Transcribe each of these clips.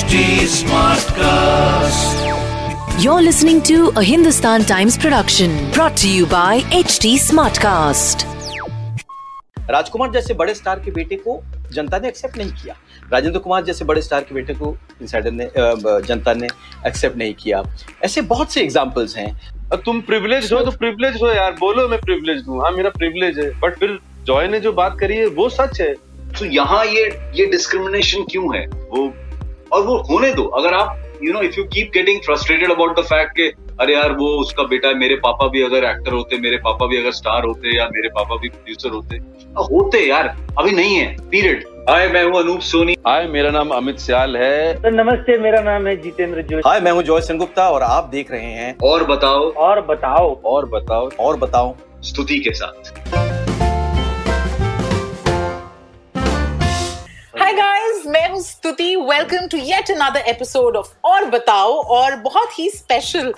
HD Smartcast. You're listening to a Hindustan Times production brought to you by HD Smartcast. Rajkumar जैसे बड़े star के बेटे को जनता ने एक्सेप्ट नहीं किया। राजेंद्र कुमार जैसे बड़े स्टार के बेटे को इंसाइडर ने जनता ने एक्सेप्ट नहीं किया। ऐसे बहुत से एग्जाम्पल्स हैं। तुम प्रिविलेज हो तो प्रिविलेज हो यार। बोलो मैं प्रिविलेज हूँ। हाँ मेरा प्रिविलेज है। बट फिर जॉय ने जो बात करी है वो सच है। तो यहाँ ये ये डिस्क्रिमिनेशन क्यों है? वो और वो होने दो। अगर आप you know if you keep getting frustrated about the fact के अरे यार वो उसका बेटा है, मेरे पापा भी अगर एक्टर होते मेरे पापा भी अगर स्टार होते या मेरे पापा भी प्रोड्यूसर होते होते यार अभी नहीं है पीरियड हाय मैं हूँ अनूप सोनी। हाय मेरा नाम अमित सियाल है। तो नमस्ते मेरा नाम है जितेंद्र जोशी। हाय मैं हूँ जॉय सेनगुप्ता और आप देख रहे हैं और बताओ। और बताओ। और बताओ और बताओ। स्तुति के साथ। हाय गाइस मैं हूँ Stuti. Welcome to yet another episode of Aur Batao. और बहुत ही स्पेशल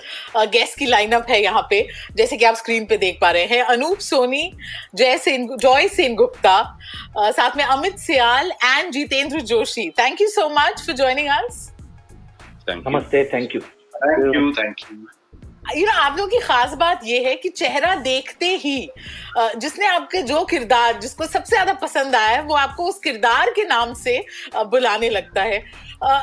गेस्ट की लाइनअप है यहाँ पे. जैसे कि आप स्क्रीन पे देख पा रहे हैं अनूप सोनी जय सेन जॉय सेन गुप्ता uh, साथ में Amit Sial and Jitendra Joshi. Thank you so much for joining us नमस्ते. Thank you thank you thank you you know आप लोगों की खास बात यह है कि चेहरा देखते ही जिसने आपके जो किरदार, जिसको सबसे ज़्यादा पसंद आया है, वो आपको उस किरदार के नाम से बुलाने लगता है।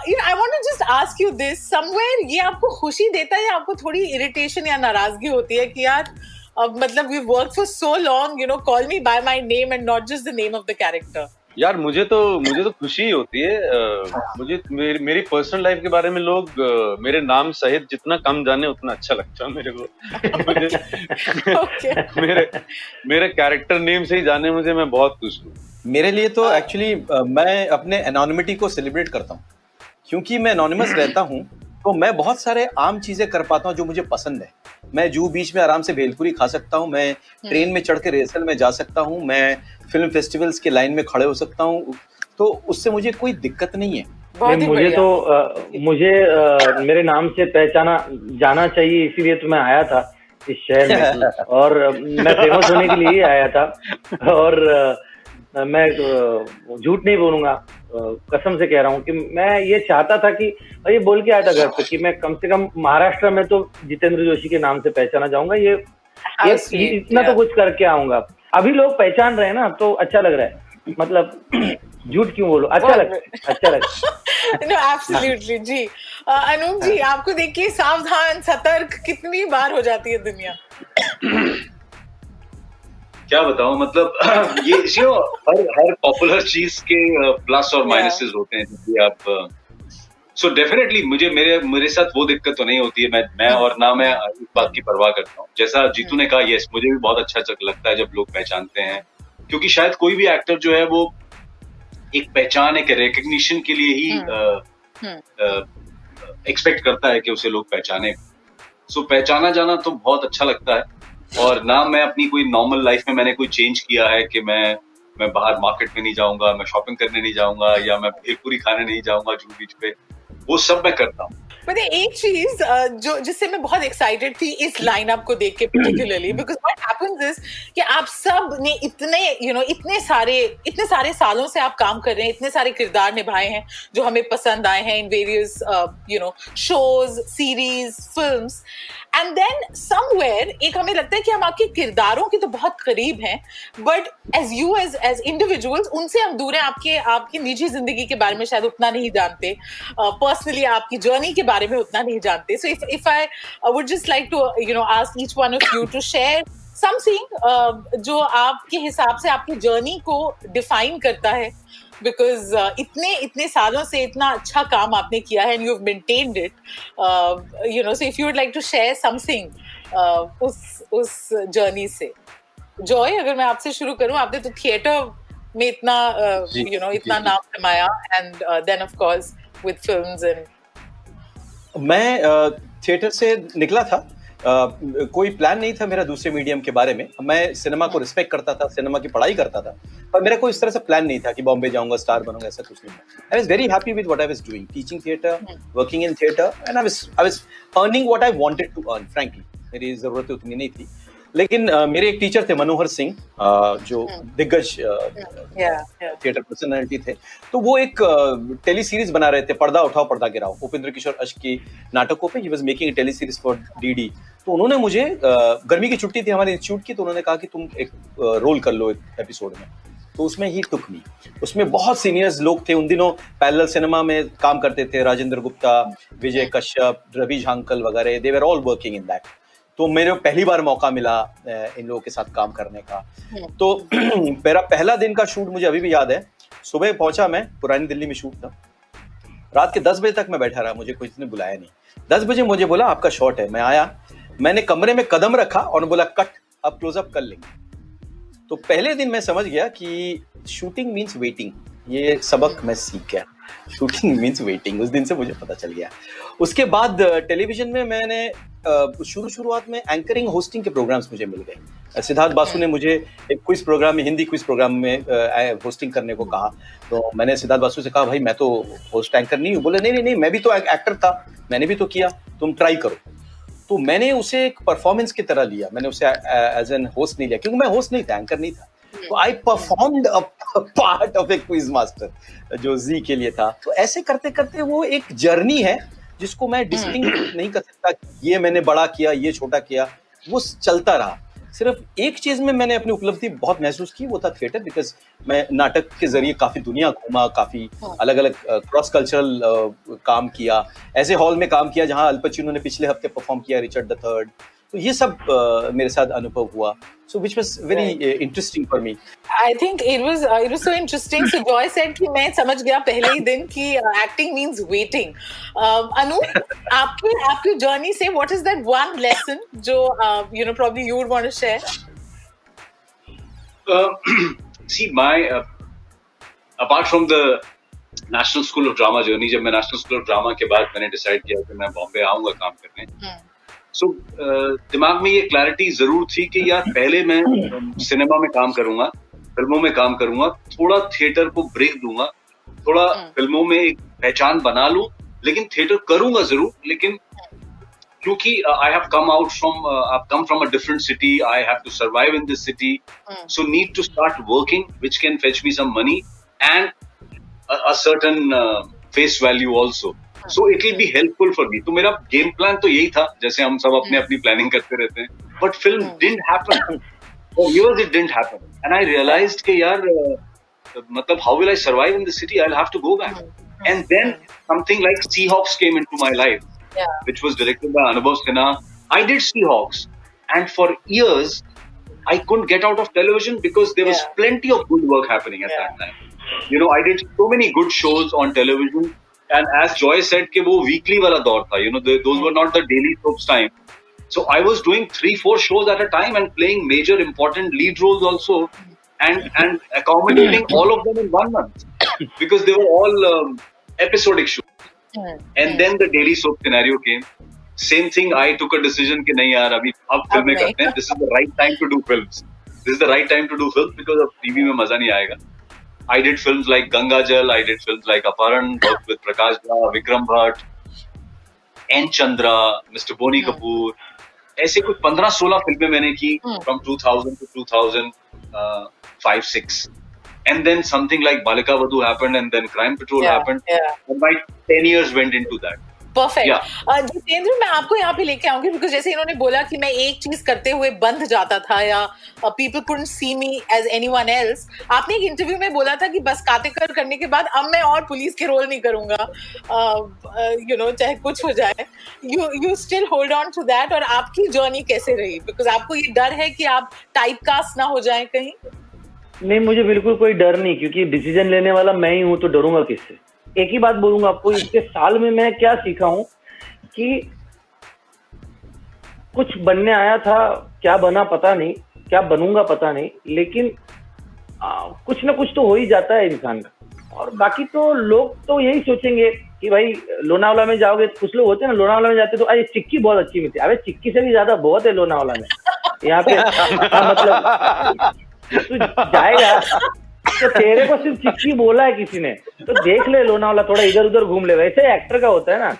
You I want to just ask you this somewhere ये आपको खुशी देता है या आपको थोड़ी इरिटेशन या नाराज़गी होती है कि यार अब मतलब we work for so long you know call me by my name and not just the name of the character यार मुझे तो मुझे तो खुशी ही होती है मुझे मेरी, मेरी पर्सनल लाइफ के बारे में लोग मेरे नाम सहित जितना कम जाने उतना अच्छा लगता है मेरे को। मुझे मेरे मेरे कैरेक्टर नेम से ही जाने मुझे मैं बहुत खुश हूँ। मेरे लिए तो एक्चुअली मैं अपने एनोनिमिटी को सेलिब्रेट करता हूँ। क्योंकि मैं एनोनिमस रहता हूँ तो मैं बहुत सारे आम चीज़ें कर पाता हूँ जो मुझे पसंद है। मैं जू बीच में आराम से भेलपुरी खा सकता हूँ मैं ट्रेन में चढ़ के रिहर्सल में जा सकता हूँ मैं फ़िल्म फेस्टिवल्स के लाइन में खड़े हो सकता हूँ तो उससे मुझे कोई दिक्कत नहीं है। नहीं, मुझे तो अ, मुझे अ, मेरे नाम से पहचाना जाना चाहिए इसीलिए तो मैं आया था इस शहर में। और मैं फ़ेमस होने के लिए ही आया था। और अ, मैं झूठ नहीं बोलूँगा। कसम से कह रहा हूँ कि मैं ये चाहता था कि ये बोल के आया था घर पे कि मैं कम से कम महाराष्ट्र में तो जितेंद्र जोशी के नाम से पहचाना जाऊँगा ये ये इतना तो कुछ करके आऊँगा। अभी लोग पहचान रहे हैं ना तो अच्छा लग रहा है। मतलब झूठ क्यों बोलो? अच्छा लग अच्छा लग नो एब्सोल्युटली जी। अनूप जी आपको देखिए सावधान सतर्क कितनी बार हो जाती है दुनिया। क्या बताऊँ मतलब ये हर हर पॉपुलर चीज़ के प्लस और. माइनसेस होते हैं जब आप सो डेफिनेटली मुझे मेरे मेरे साथ वो दिक्कत तो नहीं होती है। मैं मैं और ना मैं इस बात की परवाह करता हूँ। जैसा जीतू ने कहा यस मुझे भी बहुत अच्छा चक- लगता है जब लोग पहचानते हैं। क्योंकि शायद कोई भी एक्टर जो है वो एक पहचान एक रिकग्निशन के लिए ही एक्सपेक्ट करता है कि उसे लोग पहचाने। सो so, पहचाना जाना तो बहुत अच्छा लगता है। और ना मैं अपनी कोई नॉर्मल लाइफ में मैंने कोई चेंज किया है कि मैं मैं बाहर मार्केट में नहीं जाऊँगा, मैं शॉपिंग करने नहीं जाऊँगा, या मैं भेलपुरी खाने नहीं जाऊँगा जू बीच पे, वो सब मैं करता हूँ। पता एक चीज़ जो जिससे मैं बहुत एक्साइटेड थी इस लाइनअप को देख के particularly because what happens is कि आप सबने इतने यू you नो know, इतने सारे इतने सारे सालों से आप काम कर रहे हैं इतने सारे किरदार निभाए हैं जो हमें पसंद आए हैं इन various you know shows series film and then somewhere एक हमें लगता है कि हम आपके किरदारों के तो बहुत करीब हैं but as you as as individuals उनसे हम दूर हैं आपके आपकी निजी ज़िंदगी के बारे में शायद उतना नहीं जानते पर्सनली uh, आपकी जर्नी के बारे में उतना नहीं जानते। So if if I would just like to you know ask each one of you to share something जो आपके हिसाब से आपकी जर्नी को डिफाइन करता है। बिकॉज़ इतने इतने सालों से इतना अच्छा काम आपने किया है and you maintained it you know so if you would like to share something उस उस जर्नी से। जॉय अगर मैं आपसे शुरू करूँ आपने तो थिएटर में इतना यू नो जी, इतना जी। नाम कमाया and then of course with films and मैं थिएटर से निकला था। कोई प्लान नहीं था मेरा दूसरे मीडियम के बारे में। मैं सिनेमा को रिस्पेक्ट करता था सिनेमा की पढ़ाई करता था। पर मेरा कोई इस तरह से प्लान नहीं था कि बॉम्बे जाऊँगा स्टार बनूँगा ऐसा कुछ नहीं था। I was very happy with what I was doing teaching theatre working in theatre and I was I was earning what I wanted to earn frankly मेरी ज़रूरत उतनी नहीं थी। लेकिन uh, मेरे एक टीचर थे मनोहर सिंह uh, जो हम्म। दिग्गज yeah. थिएटर पर्सनालिटी थे। तो वो एक टेली सीरीज़ बना रहे थे पर्दा उठाओ पर्दा गिराओ उपेंद्र किशोर अश की नाटकों पे ही was making tele series for DD तो उन्होंने मुझे uh, गर्मी की छुट्टी थी हमारे इंस्टीट्यूट की तो उन्होंने कहा कि तुम एक रोल कर लो एक एपिसोड में। तो उसमें ही टुक मी उसमें बहुत सीनियर्स लोग थे उन दिनों पैरेलल सिनेमा में काम करते थे राजेंद्र गुप्ता विजय कश्यप रवि झांकल वगैरह they were all working in that तो मेरे पहली बार मौका मिला इन लोगों के साथ काम करने का। तो मेरा पहला दिन का शूट मुझे अभी भी याद है। सुबह पहुँचा मैं, पुरानी दिल्ली में शूट था। रात के दस बजे तक मैं बैठा रहा, मुझे कोई ने बुलाया नहीं। दस बजे मुझे बोला, आपका शॉट है। मैं आया, मैंने कमरे में कदम रखा और बोला, कट, अब क्लोजअप कर लेंगे। तो पहले दिन मैं समझ गया कि शूटिंग मीन्स वेटिंग ये सबक मैं सीख गया। शूटिंग मीन्स वेटिंग उस दिन से मुझे पता चल गया। उसके बाद टेलीविज़न में मैंने शुरू शुरुआत में एंकरिंग होस्टिंग के प्रोग्राम्स मुझे मिल गए। सिद्धार्थ बासु ने मुझे एक क्विज प्रोग्राम में हिंदी क्विज प्रोग्राम में होस्टिंग करने को कहा। तो मैंने सिद्धार्थ बासु से कहा भाई मैं तो होस्ट एंकर नहीं हूँ। बोले नहीं नहीं नहीं मैं भी तो एक्टर था। मैंने भी तो किया। तुम ट्राई करो। तो मैंने उसे एक परफॉर्मेंस की तरह लिया। मैंने उसे एज एन होस्ट नहीं लिया क्योंकि मैं होस्ट नहीं था एंकर नहीं था। तो I performed a part of a quiz master जो जी के लिए था। तो ऐसे करते करते वो एक जर्नी है। जिसको मैं डिस्टिंग नहीं कर सकता ये मैंने बड़ा किया ये छोटा किया वो चलता रहा। सिर्फ़ एक चीज़ में मैंने अपनी उपलब्धि बहुत महसूस की वो था थिएटर बिकॉज़ मैं नाटक के ज़रिए काफ़ी दुनिया घूमा काफ़ी अलग अलग क्रॉस कल्चरल काम किया। ऐसे हॉल में काम किया जहाँ अल्पचिनो ने पिछले हफ़्ते परफॉर्म किया रिचर्ड द थर्ड तो ये सब uh, मेरे साथ अनुभव हुआ so which was very interesting for me I think it was uh, it was so interesting. So Joy said कि मैं समझ गया पहले ही दिन कि uh, acting means waiting. Um, अनु आपकी आपकी journey से what is that one lesson जो uh, you know probably you would want to share? Uh, see, my uh, apart from the National School of Drama journey, जब मैं National School of Drama के बाद मैंने decide किया कि मैं बॉम्बे आऊँगा काम करने हम्म। सो so, दिमाग में ये क्लैरिटी ज़रूर थी कि यार पहले मैं सिनेमा में काम करूँगा फ़िल्मों में काम करूँगा थोड़ा थिएटर को ब्रेक दूँगा थोड़ा हम्म। फ़िल्मों में एक पहचान बना लूँ लेकिन थिएटर करूँगा ज़रूर लेकिन क्योंकि I have come out from I come from a different city I have to survive in this city so need to start working which can fetch me some money and a certain uh, face value also so it will be helpful for me तो मेरा game plan तो यही था जैसे हम सब अपने हम्म। अपनी प्लानिंग करते रहते हैं। But film didn't happen it didn't happen and I realise के यार uh, मतलब how will I survive in the I have to go back and then something like Sea Hawks came in to my life which was directed by Anubhav Sinha I did Sea Hawks and for years I couldn't get out of television because there yeah. was plenty of good work happening at yeah. that time. You know, I did so many good shows on television. And as Joy said, कि वो weekly वाला दौर था. You know, the, those were not the daily soaps time. So I was doing three, four shows at a time and playing major important lead roles also, and and accommodating all of them in one month because they were all um, episodic shows. Hmm. And then the daily soap scenario came. Same thing. I took a decision कि नहीं यार अभी अब फ़िल्में। करते हैं. This is the right time to do films. This is the right time to do films because अब TV में मज़ा नहीं आएगा. I did films like Ganga Jal. I did films like Aparan, worked with Prakash Jha, Vikram Bhatt, N Chandra, Mr. Boni Hmm. Kapoor. ऐसे कुछ 15-16 फ़िल्में मैंने की from to 2000 to 2005 6 and then something like Balika like happened and then Crime Patrol Yeah, happened yeah. and my 10 years went into that perfect Jitendra मैं आपको यहाँ पे लेके आऊँगी बिकॉज़ जैसे इन्होंने बोला कि मैं एक चीज़ करते हुए बंद जाता था या people couldn't see me as anyone else आपने एक इंटरव्यू में बोला था कि बस कातेकर करने के बाद अब मैं और पुलिस के रोल नहीं करूँगा। यू नो चाहे कुछ हो जाए। You you still hold on to that और आपकी जर्नी कैसे रही? बिकॉज़ आपको ये डर है कि आप टाइप कास्ट ना हो जाए कहीं? नहीं मुझे बिल्कुल कोई डर नहीं क्योंकि डिसीज़न लेने वाला मैं ही हूँ तो डरूँगा किससे? एक ही बात बोलूँगा आपको इसके साल में मैं क्या सीखा हूँ कि कुछ बनने आया था क्या बना पता नहीं क्या बनूँगा पता नहीं लेकिन आ, कुछ ना कुछ तो हो ही जाता है इंसान का। और बाकी तो लोग तो यही सोचेंगे कि भाई लोनावाला में जाओगे कुछ लोग होते हैं ना लोनावाला में जाते तो अरे चिक्की बहुत अच्छी मिलती है। अरे चिक्की से भी ज़्यादा बहुत है लोनावाला में। यहाँ पे हाँ, मतलब जाएगा तो तेरे को सिर्फ़ चिक्की बोला है किसी ने। तो देख ले लोनावाला थोड़ा इधर उधर घूम ले। वैसे एक्टर का होता है ना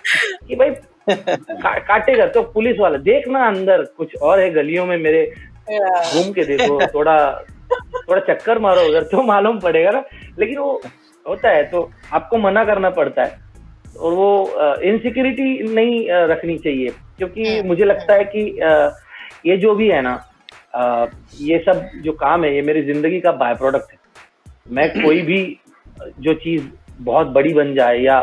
कि भाई का, काटेगा तो पुलिस वाला। देखना अंदर कुछ और है गलियों में मेरे। घूम के देखो थोड़ा थोड़ा चक्कर मारो उधर तो मालूम पड़ेगा ना। लेकिन वो होता है तो आपको मना करना पड़ता है। और वो इनसिक्योरिटी नहीं रखनी चाहिए। क्योंकि हम्म, मुझे लगता है कि ये जो भी है ना ये सब जो काम है ये मेरी ज़िंदगी का बाय प्रोडक्ट है। मैं कोई भी जो चीज़ बहुत बड़ी बन जाए या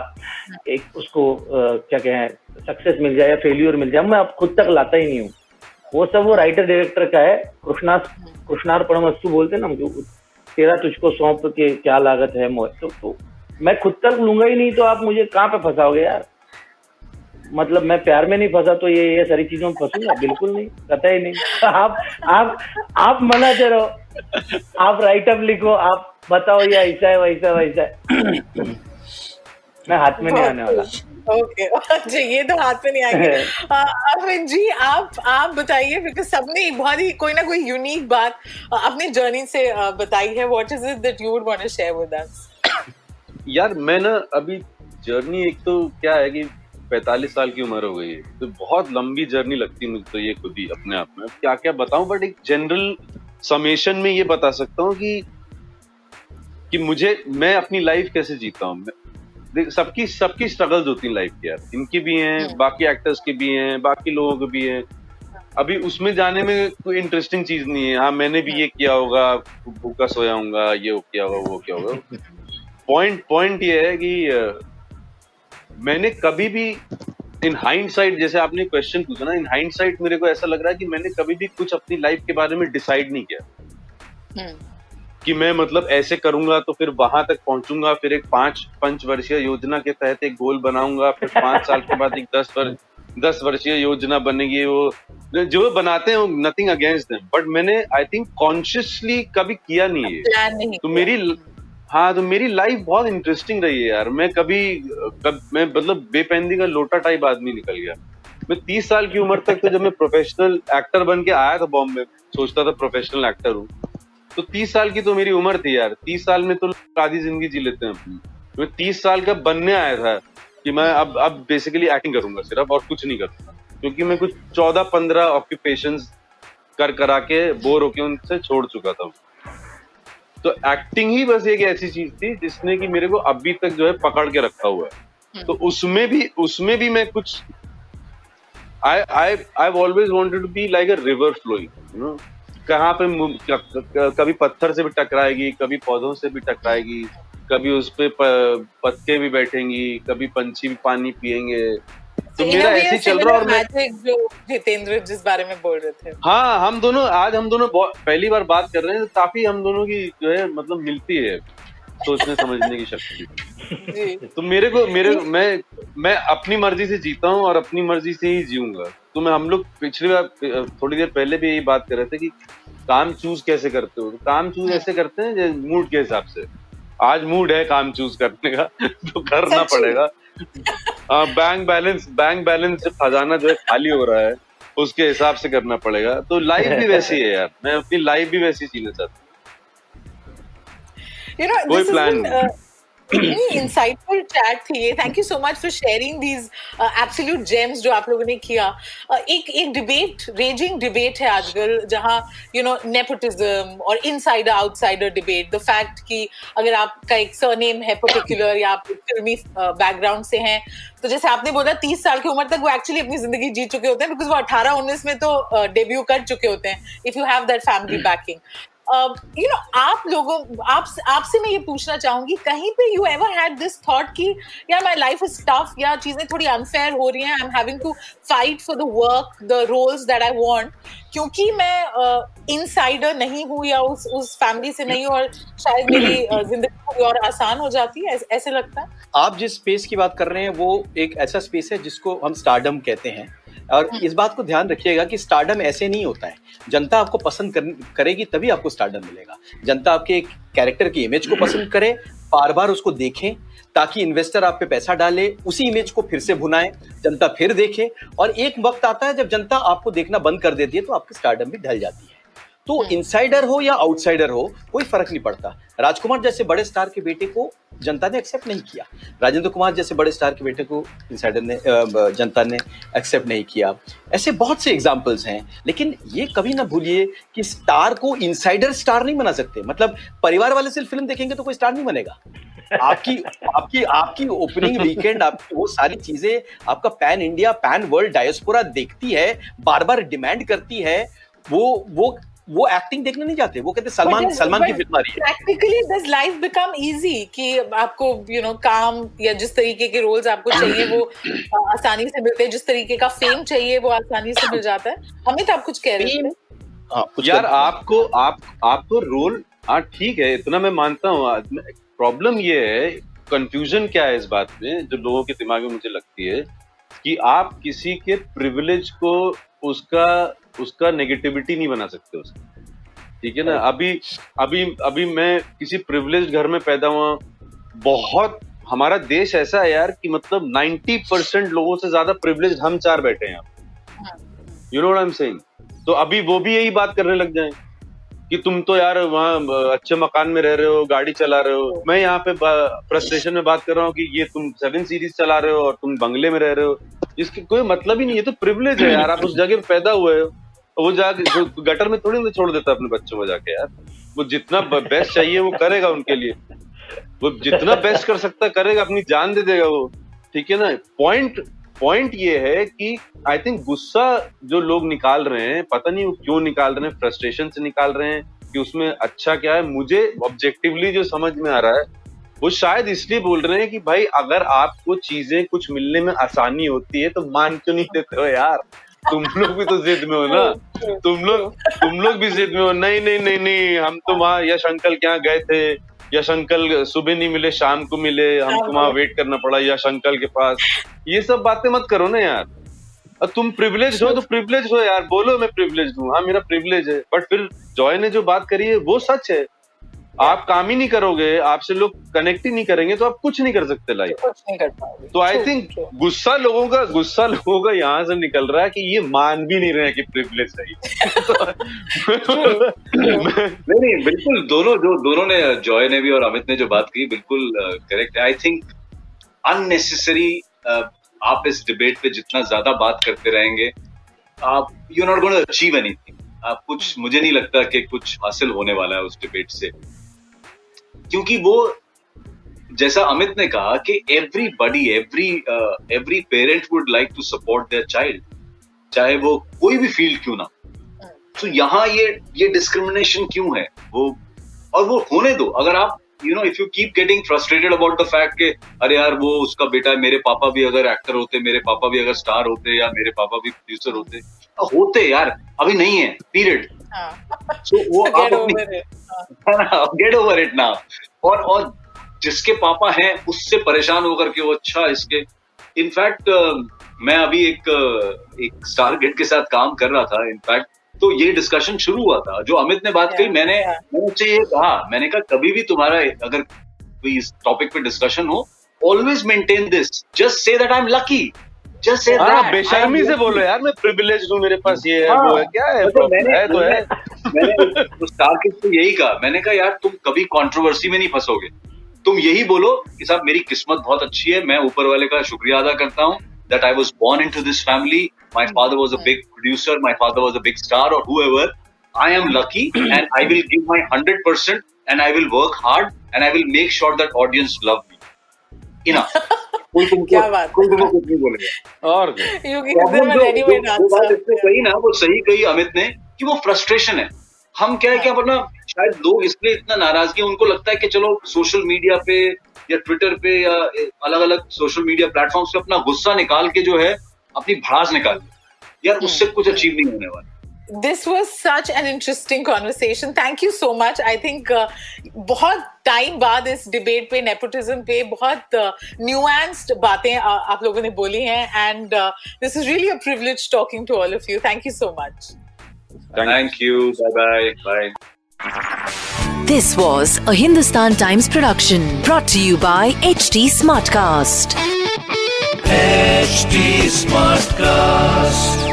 एक उसको क्या कहें सक्सेस मिल जाए या फेल्यूर मिल जाए मैं अब खुद तक लाता ही नहीं हूँ। वो सब वो राइटर डायरेक्टर का है कृष्णा कृष्णार परमस्तु बोलते ना तेरा तुझको सौंप के क्या लागत है मोह। तो, तो मैं खुद तक लूँगा ही नहीं तो आप मुझे कहाँ पे फंसाओगे यार? मतलब मैं प्यार में नहीं फंसा तो ये ये सारी चीज़ों में फंसूँगा? बिल्कुल नहीं कतई नहीं। आप आप आप मनाते रहो। आप राइटअप लिखो आप बताओ ये ऐसा है वैसा वैसा है. मैं हाथ में नहीं आने वाला। ओके अच्छा ये तो हाथ में नहीं आएँगे। अरविंद जी आप आप बताइए बिकॉज़ सबने बहुत ही कोई ना कोई यूनिक बात अपनी जर्नी से बताई है। What is it that you would want to share with us यार मैं ना अभी जर्नी एक तो क्या है कि 45 साल की उम्र हो गई है। तो बहुत लंबी जर्नी लगती है मुझे तो ये खुद ही अपने आप में। क्या क्या बताऊँ बट एक जनरल समेशन में ये बता सकता हूँ कि कि मुझे मैं अपनी लाइफ कैसे जीता हूँ? सबकी सबकी स्ट्रगल्स होती है लाइफ की यार। इनकी भी हैं हम्म। बाकी एक्टर्स की भी हैं बाकी लोगों की भी हैं। अभी उसमें जाने में कोई इंटरेस्टिंग चीज़ नहीं है। हाँ मैंने भी ये किया होगा भूखा सोया होगा ये हो किया होगा वो किया होगा। पॉइंट पॉइंट ये है कि मैंने कभी भी इन हाइंड साइड जैसे आपने क्वेश्चन पूछा ना इन हाइंड साइड मेरे को ऐसा लग रहा है कि मैंने कभी भी कुछ अपनी लाइफ के बारे में डिसाइड नहीं किया। हम्म, कि मैं मतलब ऐसे करूँगा तो फिर वहाँ तक पहुंचूँगा फिर एक पाँच पंच वर्षीय योजना के तहत एक गोल बनाऊँगा फिर पाँच साल के बाद एक दस वर्ष दस वर्षीय योजना बनेगी वो जो बनाते हैं नथिंग अगेंस्ट देम बट मैंने आई थिंक कॉन्शियसली कभी किया नहीं है। तो मेरी हाँ तो मेरी लाइफ बहुत इंटरेस्टिंग रही है यार। मैं कभी, कब, मैं मतलब बेपैंदी का लोटा टाइप आदमी निकल गया। मैं तीस साल की उम्र तक तो जब मैं प्रोफेशनल एक्टर बन के आया था बॉम्बे सोचता था प्रोफेशनल एक्टर हूँ। तो तीस साल की तो मेरी उम्र थी यार। तीस साल में तो आधी ज़िंदगी जी लेते हैं अपनी। मैं तीस साल का बनने आया था कि मैं अब अब बेसिकली एक्टिंग करूँगा सिर्फ़ और कुछ नहीं करूँगा। क्योंकि मैं कुछ चौदह पंद्रह ऑक्यूपेशन कर करा के बोर होके उनसे छोड़ चुका था। तो एक्टिंग ही बस एक ऐसी चीज़ थी जिसने कि मेरे को अभी तक जो है पकड़ के रखा हुआ है। तो उसमें भी उसमें भी मैं कुछ I I I always wanted to be like a river flowing you know कहाँ पे कभी पत्थर से भी टकराएगी कभी पौधों से भी टकराएगी कभी उस पे प- पत्ते भी बैठेंगी कभी पंछी भी पानी पिएँगे तो मेरा ऐसे ही चल रहा है और मैं जो जितेंद्र जिस बारे में बोल रहे थे। हाँ हम दोनों आज हम दोनों पहली बार बात कर रहे हैं काफ़ी हम दोनों की जो है मतलब मिलती है सोचने समझने की शक्ति। जी। तो मेरे को मेरे मैं मैं अपनी मर्ज़ी से जीता हूँ और अपनी मर्ज़ी से ही जीऊँगा। तो मैं हम लोग पिछली बार थोड़ी देर पहले भी यही बात कर रहे थे कि काम चूज़ कैसे करते हो? तो काम चूज़ ऐसे करते हैं मूड के हिसाब से। आज मूड है काम चूज़ करने का तो करना पड़ेगा। बैंक बैलेंस बैंक बैलेंस खजाना जो है खाली हो रहा है उसके हिसाब से करना पड़ेगा। तो लाइफ भी वैसी है यार। मैं अपनी लाइफ भी वैसी जीना चाहता हूँ। You know कोई plan has uh, insightful chat थी ये। Thank you so much for sharing these absolute gems जो आप लोगों ने किया। Uh, एक एक डिबेट रेजिंग डिबेट है आजकल जहाँ यू नो नेपोटिज्म और insider outsider debate the fact कि अगर आपका एक सरनेम है पर्टिकुलर या आप फिल्मी बैकग्राउंड से हैं तो जैसे आपने बोला तीस साल की उम्र तक वो एक्चुअली अपनी ज़िंदगी जी चुके होते हैं बिकॉज़ वो अठारह उन्नीस में तो डेब्यू कर चुके होते हैं if you have that family backing you know आप लोगों आप आपसे मैं ये पूछना चाहूँगी कहीं पे you ever had this thought कि यार माय लाइफ इज़ टफ या चीज़ें थोड़ी अनफेयर हो रही हैं I am having to fight for the work the roles that I want क्योंकि मैं इनसाइडर uh, नहीं हूँ या उस उस फैमिली से नहीं और शायद मेरी ज़िंदगी थोड़ी और आसान हो जाती है ऐसे लगता है? आप जिस स्पेस की बात कर रहे हैं वो एक ऐसा स्पेस है जिसको हम स्टारडम कहते हैं। और इस बात को ध्यान रखिएगा कि स्टार्डम ऐसे नहीं होता है। जनता आपको पसंद कर, करेगी तभी आपको स्टार्डम मिलेगा। जनता आपके एक कैरेक्टर की इमेज को पसंद करे बार बार उसको देखें ताकि इन्वेस्टर आप पे पैसा डाले उसी इमेज को फिर से भुनाए जनता फिर देखे। और एक वक्त आता है जब जनता आपको देखना बंद कर देती है तो आपकी स्टार्टअप भी ढल जाती है। तो इनसाइडर हो या आउटसाइडर हो कोई फ़र्क नहीं पड़ता। राजकुमार जैसे बड़े स्टार के बेटे को जनता ने एक्सेप्ट नहीं किया। राजेंद्र कुमार जैसे बड़े स्टार के बेटे को इनसाइडर ने जनता ने एक्सेप्ट नहीं किया। ऐसे बहुत से एग्जाम्पल्स हैं लेकिन ये कभी ना भूलिए कि स्टार को इनसाइडर स्टार नहीं बना सकते। मतलब परिवार वाले सिर्फ़ फ़िल्म देखेंगे तो कोई स्टार नहीं बनेगा। आपकी आपकी आपकी ओपनिंग वीकेंड आपकी वो सारी चीज़ें आपका pan India pan world diaspora देखती है बार बार डिमांड करती है वो वो वो एक्टिंग देखने नहीं जाते वो कहते सलमान सलमान की फ़िल्म आ रही है। Practically this life become easy कि आपको यू नो काम या जिस तरीके के रोल्स आपको चाहिए वो आसानी से मिलते हैं। जिस तरीके का फेम चाहिए वो आसानी से मिल जाता है। अमित आप कुछ कह रहे थे? हाँ, यार आपको आप आपको रोल हाँ ठीक है इतना मैं मानता हूँ। प्रॉब्लम ये है कंफ्यूजन क्या है इस बात में जो लोगों के दिमाग में मुझे लगती है कि आप किसी के प्रिविलेज को उसका उसका नेगेटिविटी नहीं बना सकते उसका। ठीक है ना? अभी अभी अभी मैं किसी प्रिविलेज घर में पैदा हुआ बहुत हमारा देश ऐसा है यार कि मतलब 90 परसेंट लोगों से ज़्यादा प्रिविलेज हम चार बैठे हैं you know I am saying तो अभी वो भी यही बात करने लग जाए कि तुम तो यार वहाँ अच्छे मकान में रह रहे हो गाड़ी चला रहे हो। मैं यहाँ पे फ्रस्ट्रेशन में बात कर रहा हूँ कि ये तुम सेवन सीरीज़ चला रहे हो और तुम बंगले में रह रहे हो। इसकी कोई मतलब ही नहीं है तो प्रिविलेज है यार। आप उस जगह पैदा हुए हो। वो जो गटर में थोड़ी ना छोड़ देता अपने बच्चों को जाके यार। वो जितना बेस्ट चाहिए वो करेगा उनके लिए। वो जितना बेस्ट कर सकता करेगा, अपनी जान दे देगा वो। ठीक है ना? पॉइंट पॉइंट ये है कि आई थिंक गुस्सा जो लोग निकाल रहे हैं, पता नहीं वो क्यों निकाल रहे हैं फ्रस्ट्रेशन से निकाल रहे हैं कि उसमें अच्छा क्या है। मुझे ऑब्जेक्टिवली जो समझ में आ रहा है, वो शायद इसलिए बोल रहे हैं कि भाई अगर आपको चीज़ें कुछ मिलने में आसानी होती है तो मान क्यों नहीं देते हो यार? तुम लोग भी तो जिद में हो ना? तुम लोग तुम लोग भी जिद में हो? नहीं नहीं नहीं नहीं हम तो वहाँ यश अंकल के यहाँ गए थे। यश अंकल सुबह नहीं मिले शाम को मिले। हमको वहाँ वेट करना पड़ा यश अंकल के पास। ये सब बातें मत करो ना यार। अब तुम प्रिविलेज हो तो प्रिविलेज हो यार। बोलो मैं प्रिविलेज हूँ। हाँ मेरा प्रिविलेज है। बट फिर जॉय ने जो बात करी है वो सच है। आप काम ही नहीं करोगे आपसे लोग कनेक्ट ही नहीं करेंगे तो आप कुछ नहीं कर सकते लाइफ कुछ नहीं कर पाओगे। तो आई थिंक गुस्सा लोगों का गुस्सा लोगों का यहाँ से निकल रहा है कि ये मान भी नहीं रहे कि प्रिविलेज है। नहीं नहीं बिल्कुल दोनों जो दोनों ने जॉय ने भी और अमित ने जो बात की बिल्कुल करेक्ट है। आई थिंक अननेसेसरी आप इस डिबेट पे जितना ज़्यादा बात करते रहेंगे आप you not going to achieve anything आप कुछ मुझे नहीं लगता कि कुछ हासिल होने वाला है उस डिबेट से। क्योंकि वो, जैसा अमित ने कहा कि everybody every every parent would like to support their child चाहे वो कोई भी फ़ील्ड क्यों ना तो यहाँ ये ये डिस्क्रिमिनेशन क्यों है? वो, और वो होने दो। अगर आप you know if you keep getting frustrated about the fact के, अरे यार, वो उसका बेटा है, मेरे पापा भी अगर एक्टर होते, मेरे पापा भी अगर स्टार होते, या मेरे पापा भी प्रोड्यूसर होते। होते यार, अभी नहीं है पीरियड सो वो आप अपनी over it. Get over it now और और जिसके पापा हैं उससे परेशान होकर के वो अच्छा इसके इनफैक्ट uh, मैं अभी एक uh, एक स्टार गेट के साथ काम कर रहा था इनफैक्ट तो ये डिस्कशन शुरू हुआ था। जो अमित ने बात कही मैंने. मैंने उससे ये कहा मैंने कहा कभी भी तुम्हारा अगर कोई इस टॉपिक पे डिस्कशन हो always maintain this just say that I am lucky जैसे में नहीं फंसोगे। तुम यही बोलो मेरी किस्मत बहुत अच्छी है मैं ऊपर वाले का शुक्रिया अदा करता हूँ that I was born into this family my father was a big producer my father was a big star और I am lucky and I will give my hundred percent and I will work hard and I will make sure that audience love me इना कोई तुमको क्या बात कोई तुमको कुछ नहीं बोलेगा और इसने कही ना वो सही कही अमित ने कि वो फ्रस्ट्रेशन है। हम क्या है। कि अपना शायद लोग इसलिए इतना नाराज़गी उनको लगता है कि चलो सोशल मीडिया पे या ट्विटर पे या अलग अलग सोशल मीडिया प्लेटफॉर्म्स पे अपना गुस्सा निकाल के जो है अपनी भड़ास निकाल। यार उससे कुछ अचीव नहीं होने वाला। this was such an interesting conversation thank you so much i think uh, बहुत टाइम बाद इस डिबेट पे नेपोटिज्म पे बहुत न्यूएंस्ड uh, बातें uh, आप लोगों ने बोली हैं and this is really a privilege talking to all of you thank you so much thank you bye bye bye This was a Hindustan Times production brought to you by HT Smartcast. HD Smartcast.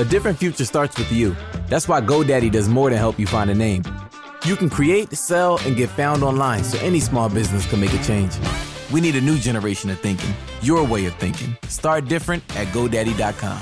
A different future starts with you. That's why GoDaddy does more than help you find a name. You can create, sell, and get found online so any small business can make a change. We need a new generation of thinking, your way of thinking. Start different at GoDaddy.com.